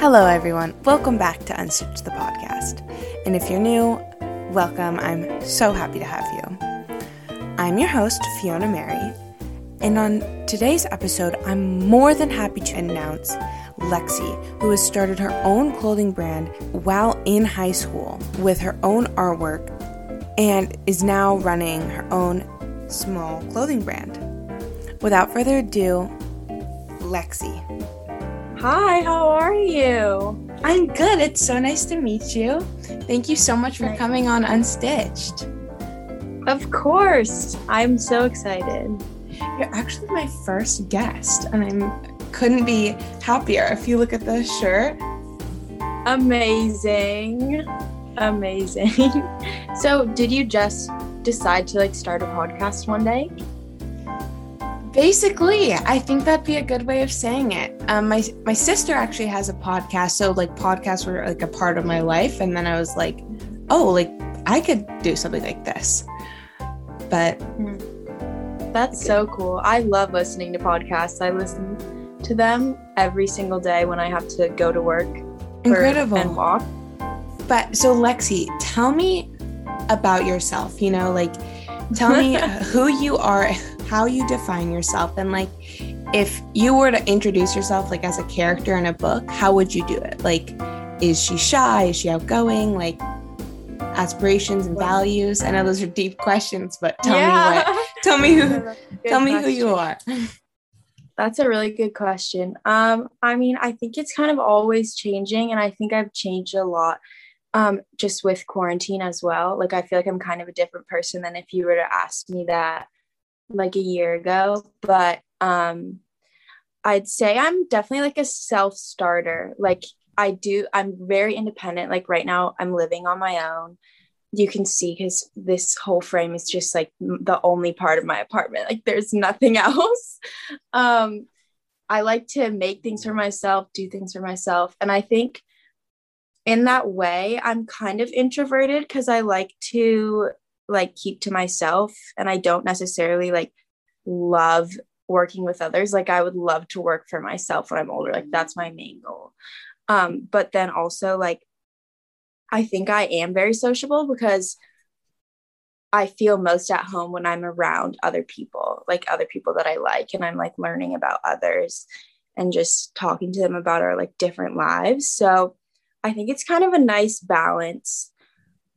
Hello, everyone. Welcome back to Unstitched the podcast. And if you're new, welcome. I'm so happy to have you. I'm your host, Fiona Mary. And on today's episode, I'm more than happy to announce Lexi, who has started her own clothing brand while in high school with her own artwork and is now running her own small clothing brand. Without further ado, Lexi. Hi, how are you? I'm good. It's so nice to meet you. Thank you so much for Nice. coming on Unstitched. Of course. I'm so excited. You're actually my first guest, and I'm couldn't be happier. If you look at the shirt, Amazing. Amazing. so, did you just decide to like start a podcast one day? Basically, I think that'd be a good way of saying it. Um, my my sister actually has a podcast, so like podcasts were like a part of my life, and then I was like, oh, like I could do something like this. But That's so cool. I love listening to podcasts. I listen to them every single day when I have to go to work incredible. and walk. But so Lexi, tell me about yourself, you know, like tell me who you are, how you define yourself and like if you were to introduce yourself like as a character in a book, how would you do it? Like is she shy? Is she outgoing? Like aspirations and values? I know those are deep questions, but tell me what tell me who tell me who you are. That's a really good question. Um, I mean, I think it's kind of always changing, and I think I've changed a lot um, just with quarantine as well. Like, I feel like I'm kind of a different person than if you were to ask me that like a year ago. But um, I'd say I'm definitely like a self starter. Like, I do, I'm very independent. Like, right now, I'm living on my own. You can see because this whole frame is just like the only part of my apartment. Like, there's nothing else um i like to make things for myself do things for myself and i think in that way i'm kind of introverted because i like to like keep to myself and i don't necessarily like love working with others like i would love to work for myself when i'm older like that's my main goal um but then also like i think i am very sociable because I feel most at home when I'm around other people, like other people that I like, and I'm like learning about others and just talking to them about our like different lives. So I think it's kind of a nice balance.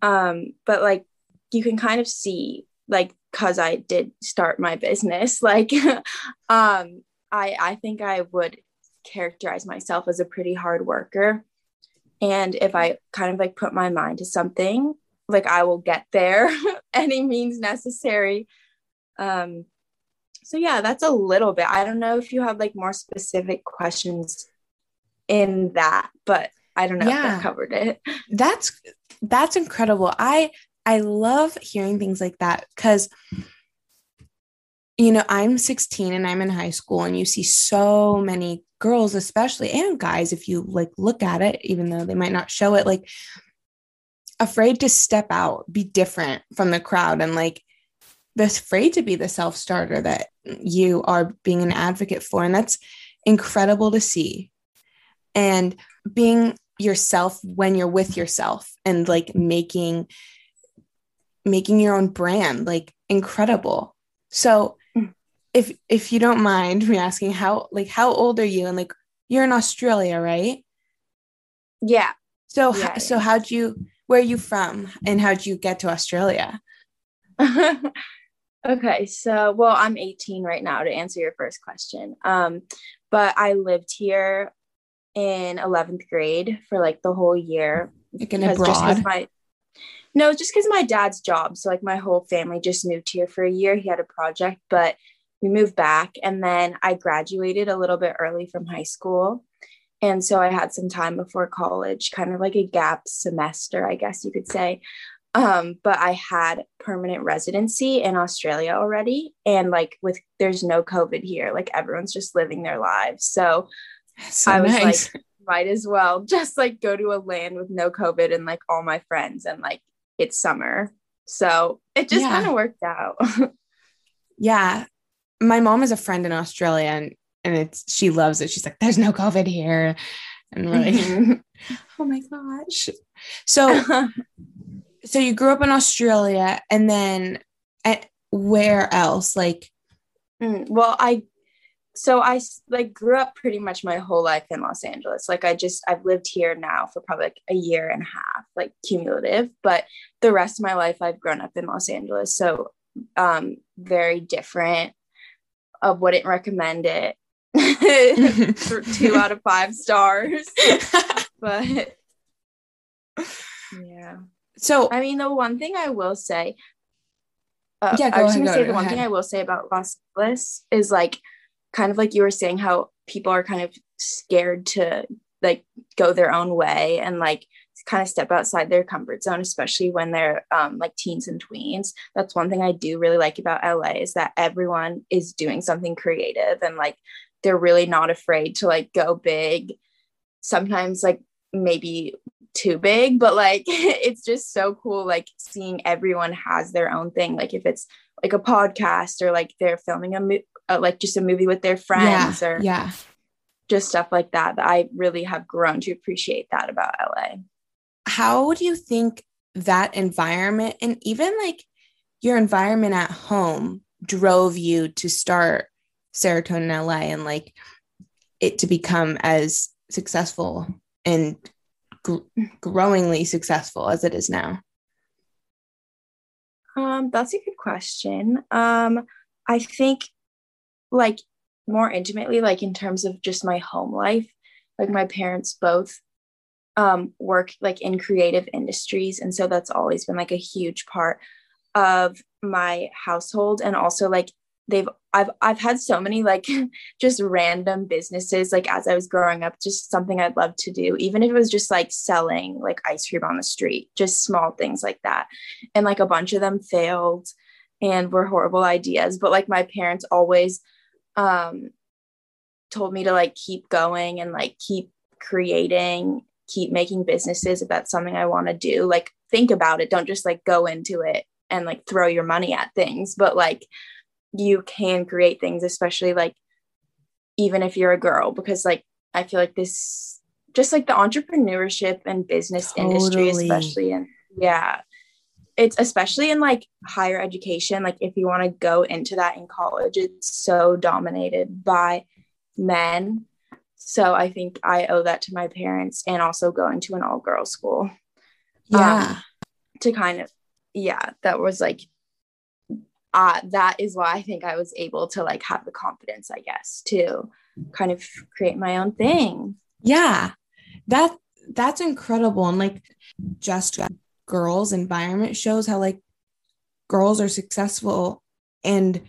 Um, but like you can kind of see, like, cause I did start my business, like um, I I think I would characterize myself as a pretty hard worker. And if I kind of like put my mind to something, like I will get there any means necessary. Um so yeah, that's a little bit. I don't know if you have like more specific questions in that, but I don't know if Yeah. that covered it. that's that's incredible i i love hearing things like that because you know i'm 16 and i'm in high school and you see so many girls especially and guys if you like look at it even though they might not show it like afraid to step out be different from the crowd and like afraid to be the self-starter that you are being an advocate for and that's incredible to see. And being yourself when you're with yourself and like making making your own brand like incredible so Mm. if if you don't mind me asking how like how old are you and like you're in australia right Yeah. so Yeah, so yeah. how'd you where are you from and how'd you get to australia okay, so well, I'm 18 right now to answer your first question. Um, but I lived here in 11th grade for like the whole year. like in because- just 'cause abroad my no just because my dad's job so like my whole family just moved here for a year. He had a project but we moved back and then i graduated a little bit early from high school. And so i had some time before college kind of like a gap semester i guess you could say. Um, but i had permanent residency in australia already and like with there's no covid here. Like everyone's just living their lives. So so I was nice. like, might as well just like go to a land with no COVID and like all my friends and like it's summer. So it just Yeah. kind of worked out. yeah my mom is a friend in australia and and it's she loves it she's like there's no covid here and we're like, oh my gosh. So, so you grew up in Australia and then at where else? Like, Mm, well, I so I like grew up pretty much my whole life in Los Angeles. Like I just I've lived here now for probably like a year and a half, like cumulative, but the rest of my life I've grown up in Los Angeles. So um very different. I wouldn't recommend it. two out of five stars. but yeah. So I mean the one thing I will say uh, yeah, I was ahead, gonna say the one ahead. thing I will say about Los Angeles is like kind of like you were saying how people are kind of scared to like go their own way and like kind of step outside their comfort zone, especially when they're um, like teens and tweens. That's one thing I do really like about LA is that everyone is doing something creative and like they're really not afraid to like go big. Sometimes like maybe too big, but like it's just so cool like seeing everyone has their own thing. Like if it's like a podcast or like they're filming a mo- uh, like just a movie with their friends yeah, or yeah. Just stuff like that. That I really have grown to appreciate that about LA. How do you think that environment and even like your environment at home drove you to start serotonin LA and like it to become as successful and gr- growingly successful as it is now? Um, that's a good question. Um, I think like more intimately, like in terms of just my home life, like my parents both um work like in creative industries. And so that's always been like a huge part of my household and also like they've I've I've had so many like just random businesses like as I was growing up just something I'd love to do even if it was just like selling like ice cream on the street just small things like that and like a bunch of them failed and were horrible ideas but like my parents always um told me to like keep going and like keep creating keep making businesses if that's something I want to do. Like think about it. Don't just like go into it and like throw your money at things but like you can create things especially like even if you're a girl because like i feel like this just like the entrepreneurship and business totally. industry especially and yeah it's especially in like higher education like if you want to go into that in college it's so dominated by men so i think i owe that to my parents and also going to an all girls school yeah um, to kind of yeah that was like uh, that is why I think I was able to like have the confidence, I guess, to kind of create my own thing. Yeah. That that's incredible. And like just girls environment shows how like girls are successful and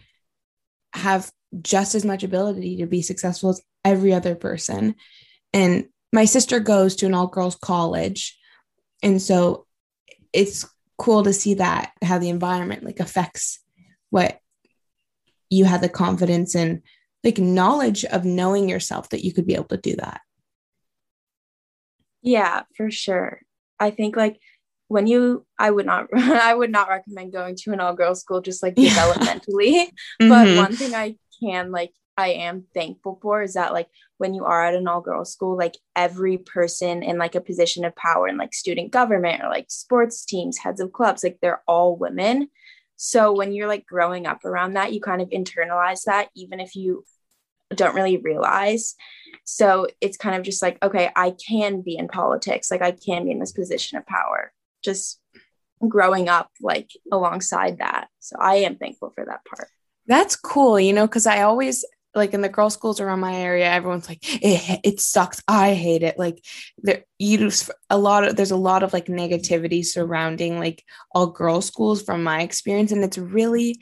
have just as much ability to be successful as every other person. And my sister goes to an all girls college. And so it's cool to see that how the environment like affects what you have the confidence and like knowledge of knowing yourself that you could be able to do that. Yeah, for sure. I think like when you I would not I would not recommend going to an all girls school just like yeah. developmentally. mm-hmm. But one thing I can like I am thankful for is that like when you are at an all girls school, like every person in like a position of power in like student government or like sports teams, heads of clubs, like they're all women. So when you're like growing up around that, you kind of internalize that, even if you don't really realize. So it's kind of just like, okay, I can be in politics. Like I can be in this position of power. Just growing up like alongside that. So I am thankful for that part. That's cool, you know, because I always like in the girl schools around my area, everyone's like, it, it sucks. I hate it. Like there, you a lot of, there's a lot of like negativity surrounding like all girl schools from my experience. And it's really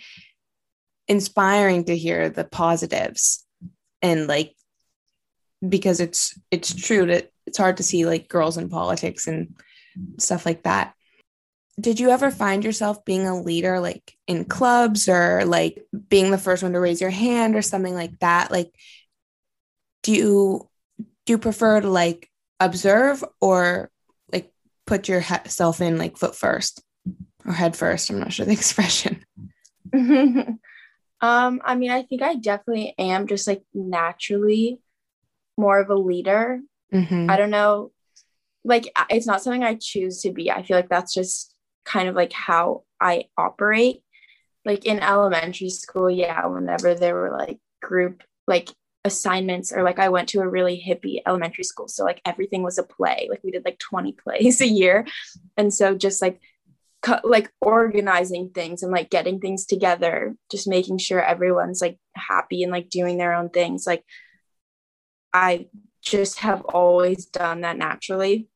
inspiring to hear the positives and like, because it's, it's true that it's hard to see like girls in politics and stuff like that did you ever find yourself being a leader like in clubs or like being the first one to raise your hand or something like that like do you do you prefer to like observe or like put yourself in like foot first or head first i'm not sure the expression um i mean i think i definitely am just like naturally more of a leader mm-hmm. I don't know. Like, it's not something I choose to be. I feel like that's just kind of like how I operate. Like in elementary school, yeah, whenever there were like group, like assignments or like I went to a really hippie elementary school. So like everything was a play. Like we did like 20 plays a year. And so just like like organizing things and like getting things together, just making sure everyone's like happy and like doing their own things. Like I just have always done that naturally.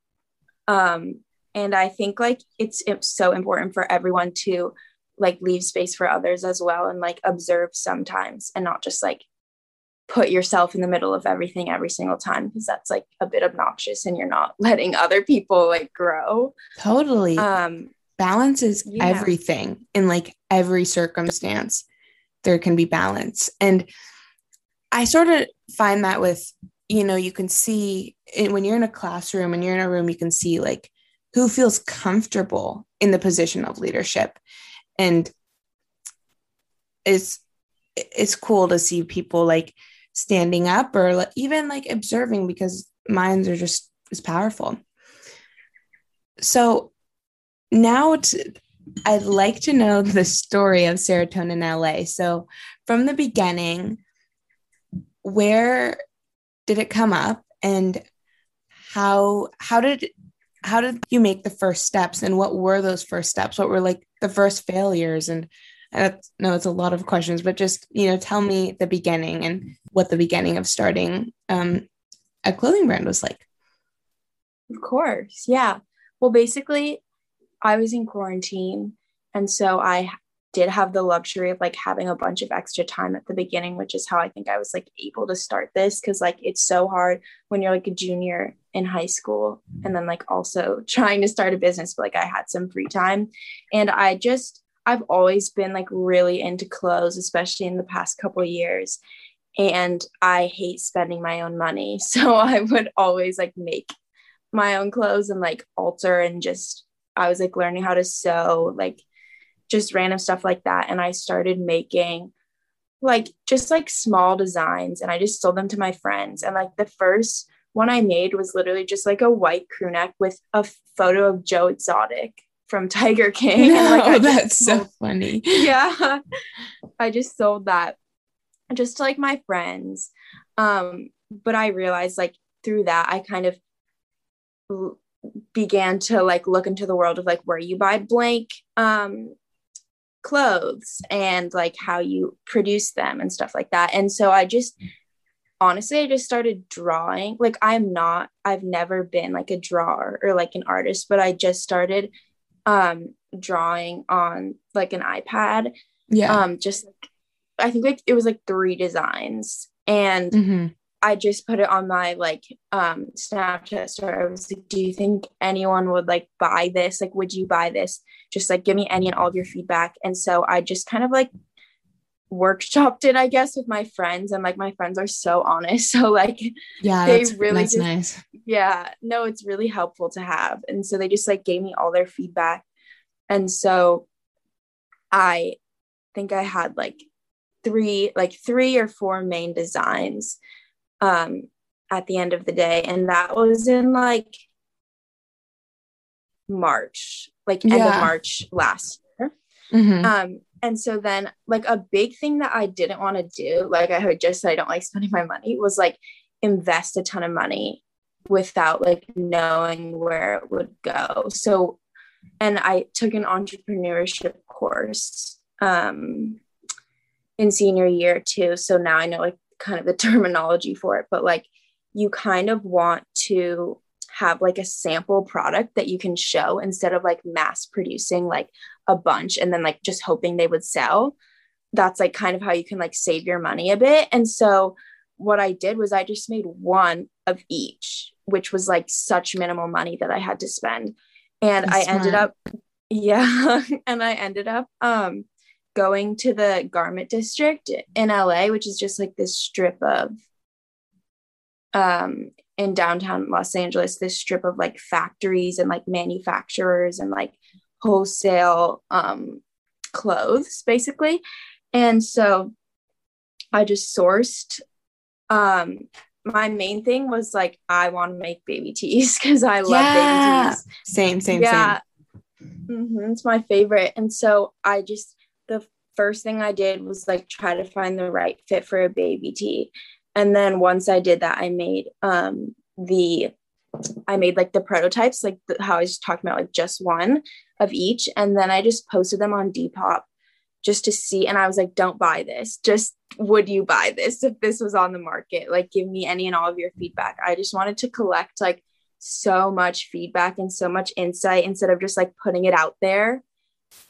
Um and I think like it's it's so important for everyone to like leave space for others as well and like observe sometimes and not just like put yourself in the middle of everything every single time because that's like a bit obnoxious and you're not letting other people like grow. Totally. Um balance is yeah. everything in like every circumstance. There can be balance. And I sort of find that with you know, you can see when you're in a classroom and you're in a room, you can see like who feels comfortable in the position of leadership. And it's it's cool to see people like standing up or like, even like observing because minds are just as powerful. So now I'd like to know the story of serotonin LA. So from the beginning, where did it come up and how how did how did you make the first steps and what were those first steps? What were like the first failures and I know it's a lot of questions, but just you know, tell me the beginning and what the beginning of starting um, a clothing brand was like. Of course, yeah. Well, basically, I was in quarantine, and so I did have the luxury of like having a bunch of extra time at the beginning, which is how I think I was like able to start this because like it's so hard when you're like a junior in high school and then like also trying to start a business, but like I had some free time and I just I've always been like really into clothes, especially in the past couple years. And I hate spending my own money. So I would always like make my own clothes and like alter and just, I was like learning how to sew, like just random stuff like that. And I started making like just like small designs and I just sold them to my friends. And like the first one I made was literally just like a white crew neck with a photo of Joe Exotic from Tiger King. No, and, like, that's sold, so funny. Yeah. I just sold that just to like my friends. Um, but I realized like through that, I kind of began to like look into the world of like where you buy blank um clothes and like how you produce them and stuff like that. And so I just honestly I just started drawing. Like I'm not I've never been like a drawer or like an artist, but I just started um drawing on like an iPad. Yeah. Um just I think like it was like three designs and mm-hmm. I just put it on my like um Snapchat story. I was like, do you think anyone would like buy this? Like, would you buy this? Just like give me any and all of your feedback. And so I just kind of like workshopped it, I guess, with my friends. And like my friends are so honest. So like yeah, they really that's just, nice. Yeah, no, it's really helpful to have. And so they just like gave me all their feedback. And so I think I had like three, like three or four main designs um at the end of the day. And that was in like March, like end yeah. of March last year. Mm-hmm. Um, and so then like a big thing that I didn't want to do, like I heard just said I don't like spending my money, was like invest a ton of money without like knowing where it would go. So and I took an entrepreneurship course um in senior year too. So now I know like kind of the terminology for it, but like you kind of want to have like a sample product that you can show instead of like mass producing like a bunch and then like just hoping they would sell. That's like kind of how you can like save your money a bit. And so what I did was I just made one of each, which was like such minimal money that I had to spend. And That's I ended smart. up yeah, and I ended up um going to the garment district in LA, which is just like this strip of um in downtown Los Angeles, this strip of like factories and like manufacturers and like wholesale um clothes basically. And so I just sourced um my main thing was like I want to make baby tees because I love Yeah. baby tees. Same, same, yeah, same. Mhm, it's my favorite. And so I just first thing I did was like try to find the right fit for a baby tee. And then once I did that, I made um the I made like the prototypes, like the, how I was talking about, like just one of each. And then I just posted them on Depop just to see. And I was like, don't buy this. Just would you buy this if this was on the market? Like, give me any and all of your feedback. I just wanted to collect like so much feedback and so much insight instead of just like putting it out there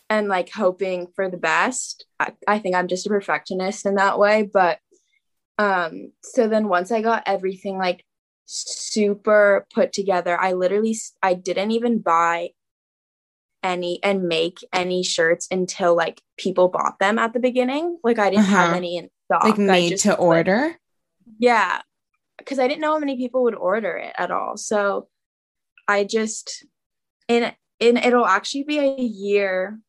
and like hoping for the best. I, I think I'm just a perfectionist in that way. But um, so then once I got everything like super put together, I literally I didn't even buy any and make any shirts until like people bought them at the beginning. Like I didn't have Uh-huh. any in stock. Like made just, to like- order. yeah. Because I didn't know how many people would order it at all. So I just in in it'll actually be a year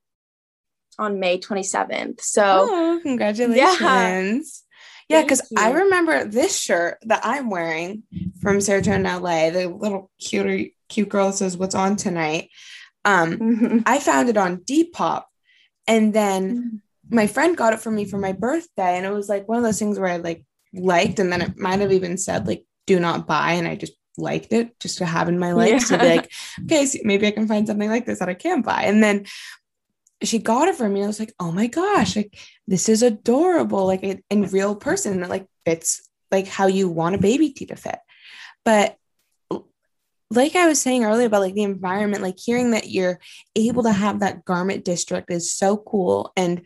on May 27th. So Oh, congratulations. Yeah, because I remember this shirt that I'm wearing from Serotonin LA, the little cuter cute girl says what's on tonight. Um, mhm. I found it on Depop. And then my friend got it for me for my birthday. And it was like one of those things where I like liked, and then it might have even said like do not buy. And I just liked it just to have in my likes to be like, okay, so maybe I can find something like this that I can buy. And then she got it for me. I was like, oh my gosh, like this is adorable, like in, in real person that like fits like how you want a baby tee to fit. But like I was saying earlier about like the environment, like hearing that you're able to have that garment district is so cool. And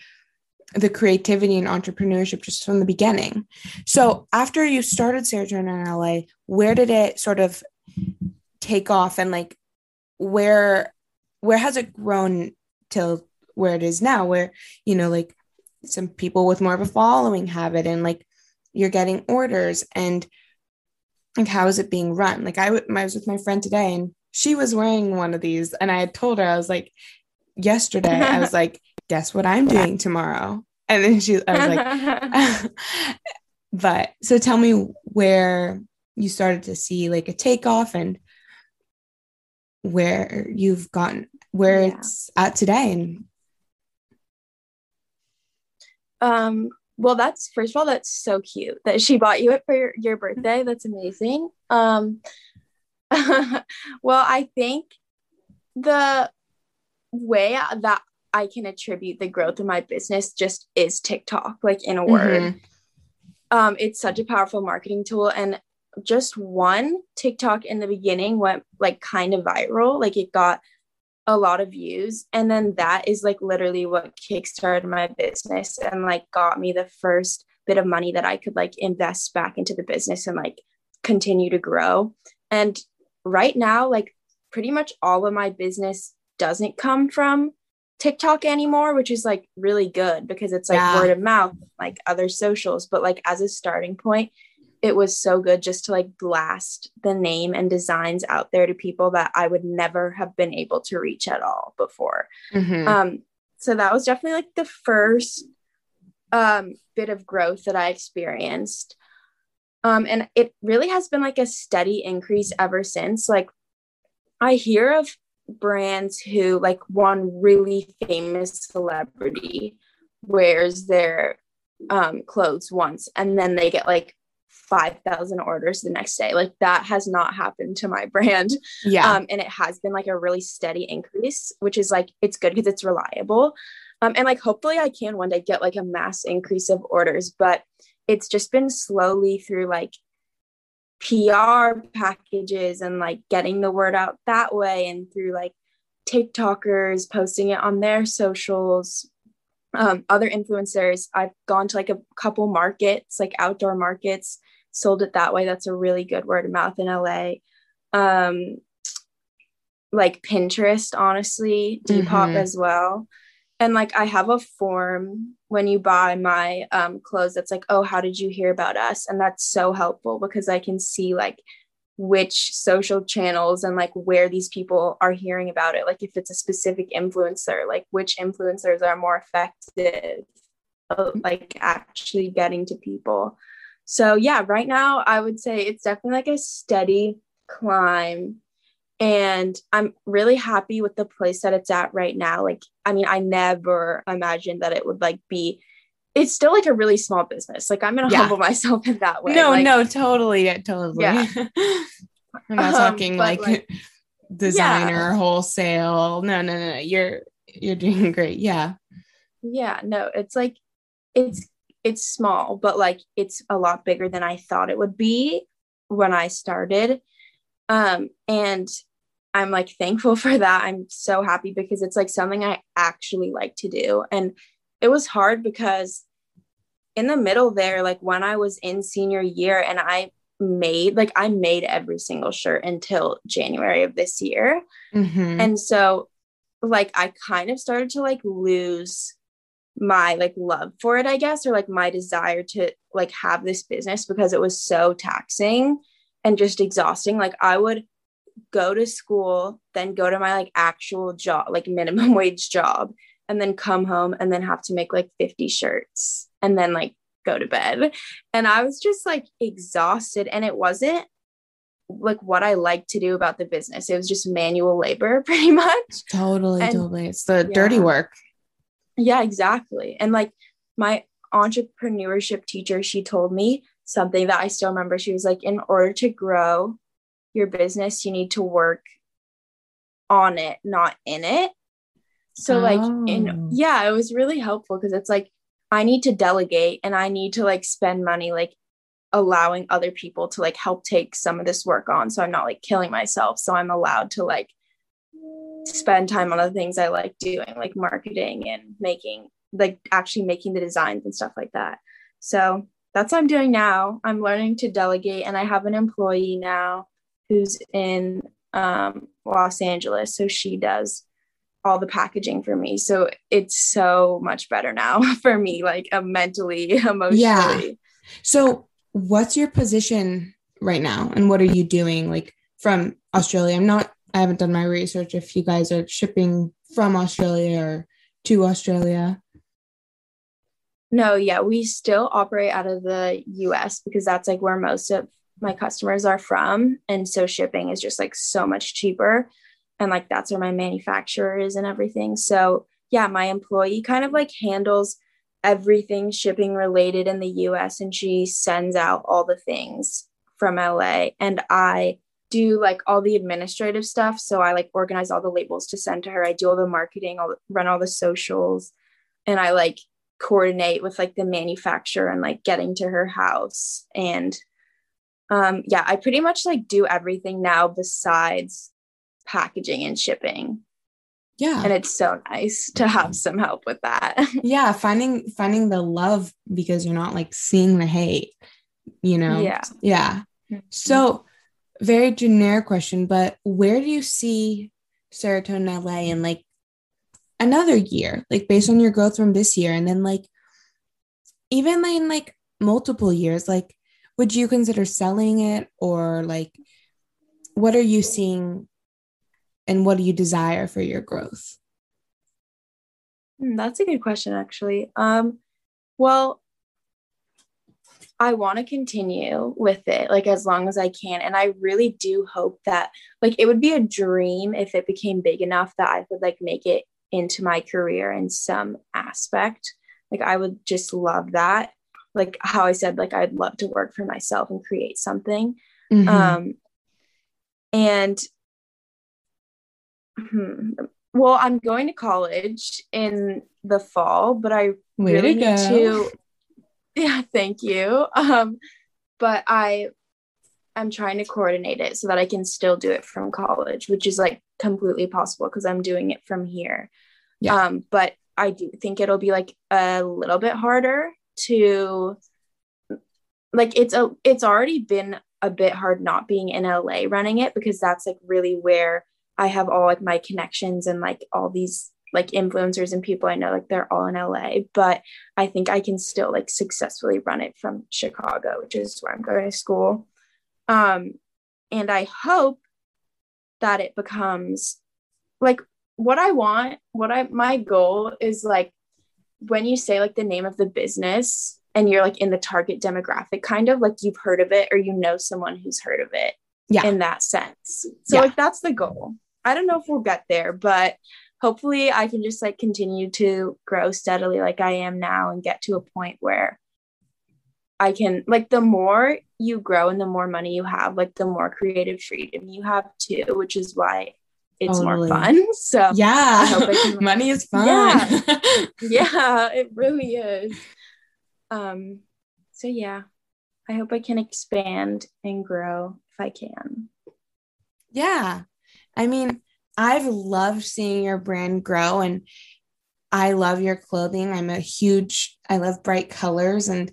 the creativity and entrepreneurship just from the beginning. So after you started Serotonin in LA, where did it sort of take off and like where where has it grown till where it is now where you know like some people with more of a following have it and like you're getting orders and like how is it being run like I, w- I was with my friend today and she was wearing one of these and i had told her i was like yesterday i was like guess what i'm doing tomorrow and then she i was like but so tell me where you started to see like a takeoff and where you've gotten where Yeah. it's at today and Um, well, that's first of all, that's so cute that she bought you it for your, your birthday. That's amazing. Um, well, I think the way that I can attribute the growth of my business just is TikTok, like in a word. Mhm. Um, it's such a powerful marketing tool. And just one TikTok in the beginning went like kind of viral. Like it got a lot of views. And then that is like literally what kickstarted my business and like got me the first bit of money that I could like invest back into the business and like continue to grow. And right now, like pretty much all of my business doesn't come from TikTok anymore, which is like really good because it's like Yeah. word of mouth, like other socials. But like as a starting point, it was so good just to like blast the name and designs out there to people that I would never have been able to reach at all before. Mhm. Um, so that was definitely like the first um, bit of growth that I experienced. Um, and it really has been like a steady increase ever since. Like, I hear of brands who, like, one really famous celebrity wears their um, clothes once and then they get like 5,000 orders the next day. Like, that has not happened to my brand. Yeah. Um, and it has been like a really steady increase which is like it's good because it's reliable. Um, and like hopefully i can one day get like a mass increase of orders but it's just been slowly through like pr packages and like getting the word out that way and through like tiktokers posting it on their socials. Um, other influencers i've gone to like a couple markets like outdoor markets sold it that way that's a really good word of mouth in la um like Pinterest, honestly, Depop Mhm. as well. And like I have a form when you buy my um clothes that's like, oh, how did you hear about us? And that's so helpful because I can see like which social channels and like where these people are hearing about it. Like if it's a specific influencer, like which influencers are more effective, like actually getting to people. So yeah, right now I would say it's definitely like a steady climb. And I'm really happy with the place that it's at right now. Like, I mean, I never imagined that it would like be it's still like a really small business. Like I'm gonna yeah. humble myself in that way. No, like, no, totally, totally. Yeah. I'm not um, talking like, like, designer yeah. wholesale. No, no, no. You're you're doing great. Yeah. Yeah. No, it's like it's it's small, but like it's a lot bigger than I thought it would be when I started. Um, and I'm like thankful for that. I'm so happy because it's like something I actually like to do. And it was hard because in the middle there, like when I was in senior year and I made like I made every single shirt until January of this year. Mm-hmm. And so like I kind of started to like lose my like love for it, I guess, or like my desire to like have this business because it was so taxing and just exhausting. Like I would go to school, then go to my like actual job, like minimum wage job, and then come home and then have to make like 50 shirts and then like go to bed. And I was just like exhausted. And it wasn't like what I like to do about the business. It was just manual labor pretty much. Totally, and, totally. It's the yeah. dirty work. Yeah, exactly. And like my entrepreneurship teacher, she told me something that I still remember. She was like, in order to grow your business, you need to work on it, not in it. So, oh. like, in oh. yeah, it was really helpful because it's like I need to delegate and I need to like spend money like allowing other people to like help take some of this work on so I'm not like killing myself so I'm allowed to like spend time on the things I like doing like marketing and making like actually making the designs and stuff like that. So that's what I'm doing now. I'm learning to delegate and I have an employee now who's in um, Los Angeles so she does all the packaging for me. So it's so much better now for me, like uh, mentally, emotionally. Yeah. So what's your position right now and what are you doing like from Australia? I'm not, I haven't done my research if you guys are shipping from Australia or to Australia. No, yeah, we still operate out of the US because that's like where most of my customers are from. And so shipping is just like so much cheaper and like that's where my manufacturer is and everything so yeah my employee kind of like handles everything shipping related in the US and she sends out all the things from LA and I do like all the administrative stuff. So I like organize all the labels to send to her. I do all the marketing I'll run all the socials and I like coordinate with like the manufacturer and like getting to her house. And um yeah I pretty much like do everything now besides packaging and shipping. Yeah. And it's so nice to have some help with that. Yeah finding finding the love because you're not like seeing the hate you know? Yeah. Yeah. Mm-hmm. so very generic question but where do you see serotonin la in like another year like based on your growth from this year and then like even in like multiple years like would you consider selling it or like what are you seeing and what do you desire for your growth? Hmm, that's a good question, actually. Um, well, I want to continue with it like as long as I can. And I really do hope that like it would be a dream if it became big enough that I could like make it into my career in some aspect. Like I would just love that. Like how I said, like I'd love to work for myself and create something. Mm-hmm. Um and Hmm. Well, I'm going to college in the fall, but I Way really to need to. Yeah, thank you. Um, but I, I'm trying to coordinate it so that I can still do it from college, which is like completely possible because I'm doing it from here. Yeah. Um, but I do think it'll be like a little bit harder to like it's a it's already been a bit hard not being in LA running it because that's like really where I have all like my connections and like all these like influencers and people I know, like they're all in LA, but I think I can still like successfully run it from Chicago, which is where I'm going to school. Um, and I hope that it becomes like what I want, what I my goal is like when you say like the name of the business, and you're like in the target demographic kind of like you've heard of it or you know someone who's heard of it yeah in that sense so yeah. like that's the goal i don't know if we'll get there but hopefully i can just like continue to grow steadily like i am now and get to a point where i can like the more you grow and the more money you have like the more creative freedom you have too which is why it's totally. more fun so yeah can, money is fun yeah. yeah it really is um, so yeah, I hope I can expand and grow if I can. Yeah. I mean, I've loved seeing your brand grow and I love your clothing. I'm a huge, I love bright colors and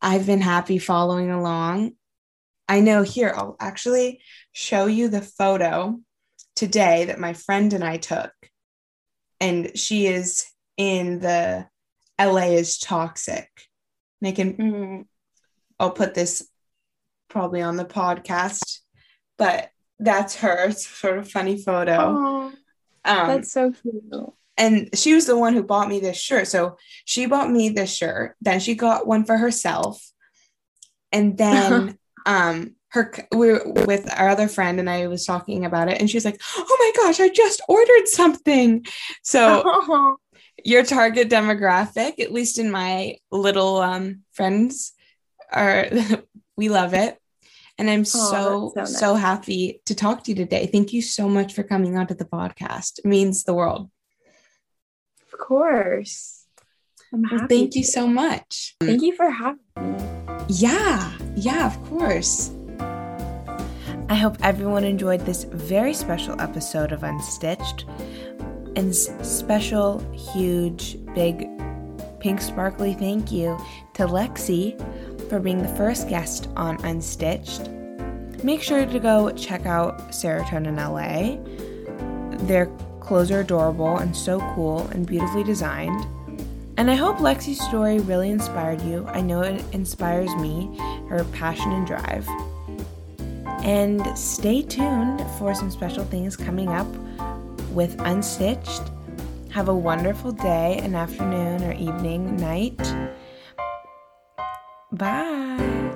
I've been happy following along. I know here, I'll actually show you the photo today that my friend and I took. And she is in the LA is toxic. And I can, mm-hmm. I'll put this probably on the podcast, but that's her. It's sort of funny photo. um, that's so cute. And she was the one who bought me this shirt. So she bought me this shirt. Then she got one for herself. And then um her we were with our other friend and I was talking about it and she's like, "Oh my gosh, I just ordered something." So your target demographic, at least in my little um, friends, are we love it. And I'm oh, so, so, nice. so happy to talk to you today. Thank you so much for coming onto the podcast. It means the world. Of course. Well, thank to. you so much. Thank you for having me. Yeah, yeah, of course. I hope everyone enjoyed this very special episode of Unstitched. And special, huge, big, pink sparkly thank you to Lexi for being the first guest on Unstitched. Make sure to go check out Serotonin LA. Their clothes are adorable and so cool and beautifully designed. And I hope Lexi's story really inspired you. I know it inspires me, her passion and drive. And stay tuned for some special things coming up with Unstitched. Have a wonderful day, an afternoon, or evening, night. Bye.